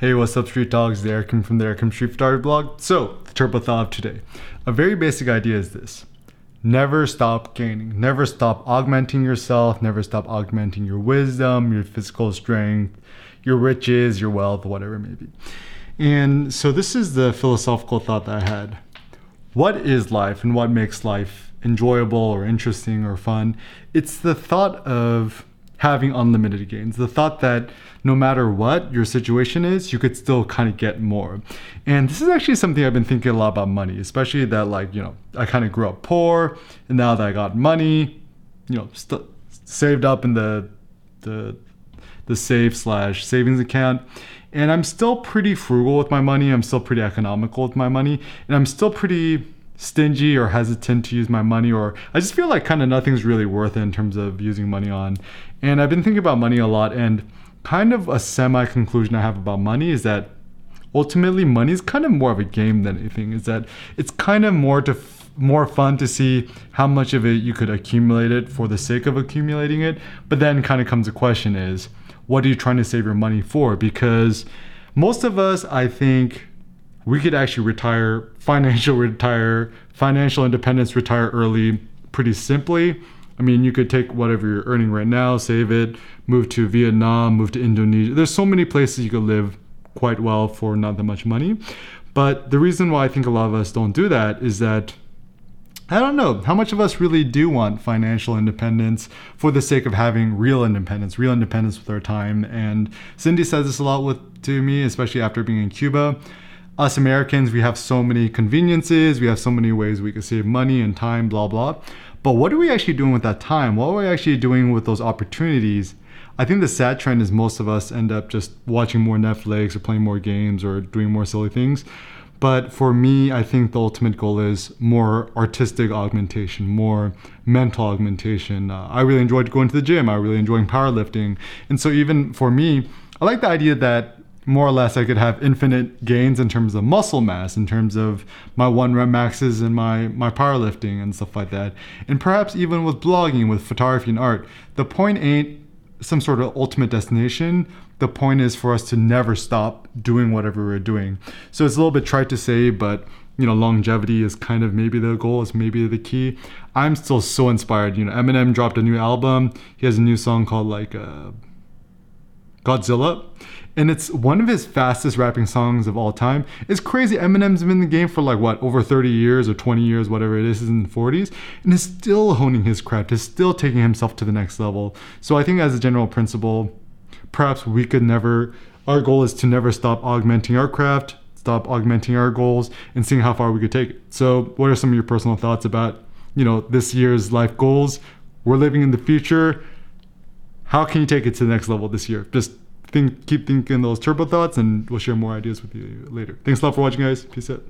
Hey, what's up, Street Dogs? The Eric from the Eric Street Photography blog. So, the turbo thought of today. A very basic idea is this never stop gaining, never stop augmenting yourself, never stop augmenting your wisdom, your physical strength, your riches, your wealth, whatever it may be. And so, this is the philosophical thought that I had. What is life and what makes life enjoyable or interesting or fun? It's the thought of having unlimited gains. The thought that no matter what your situation is, you could still kind of get more. And this is actually something I've been thinking a lot about money, especially that like, you know, I kind of grew up poor and now that I got money, you know, st- saved up in the the the save slash savings account and I'm still pretty frugal with my money. I'm still pretty economical with my money, and I'm still pretty stingy or hesitant to use my money or I just feel like kind of nothing's really worth it in terms of using money on. And I've been thinking about money a lot and kind of a semi conclusion I have about money is that ultimately money is kind of more of a game than anything. Is that it's kind of more to f- more fun to see how much of it you could accumulate it for the sake of accumulating it. But then kind of comes the question is what are you trying to save your money for? Because most of us i think we could actually retire, financial retire, financial independence retire early pretty simply. I mean, you could take whatever you're earning right now, save it, move to Vietnam, move to Indonesia. There's so many places you could live quite well for not that much money. But the reason why I think a lot of us don't do that is that I don't know how much of us really do want financial independence for the sake of having real independence, real independence with our time. And Cindy says this a lot with to me, especially after being in Cuba us Americans, we have so many conveniences, we have so many ways we can save money and time, blah, blah. But what are we actually doing with that time? What are we actually doing with those opportunities? I think the sad trend is most of us end up just watching more Netflix or playing more games or doing more silly things. But for me, I think the ultimate goal is more artistic augmentation, more mental augmentation. Uh, I really enjoyed going to the gym. I really enjoyed powerlifting. And so even for me, I like the idea that more or less I could have infinite gains in terms of muscle mass, in terms of my one rep maxes and my my powerlifting and stuff like that. And perhaps even with blogging, with photography and art, the point ain't some sort of ultimate destination. The point is for us to never stop doing whatever we're doing. So it's a little bit trite to say, but you know, longevity is kind of maybe the goal, is maybe the key. I'm still so inspired. You know, Eminem dropped a new album. He has a new song called like uh, Godzilla and it's one of his fastest rapping songs of all time. It's crazy. Eminem's been in the game for like what over 30 years or 20 years, whatever it is, is in the 40s, and is still honing his craft. Is still taking himself to the next level. So I think as a general principle, perhaps we could never. Our goal is to never stop augmenting our craft, stop augmenting our goals, and seeing how far we could take it. So, what are some of your personal thoughts about you know this year's life goals? We're living in the future. How can you take it to the next level this year? Just think keep thinking those turbo thoughts and we'll share more ideas with you later. Thanks a lot for watching guys. Peace out.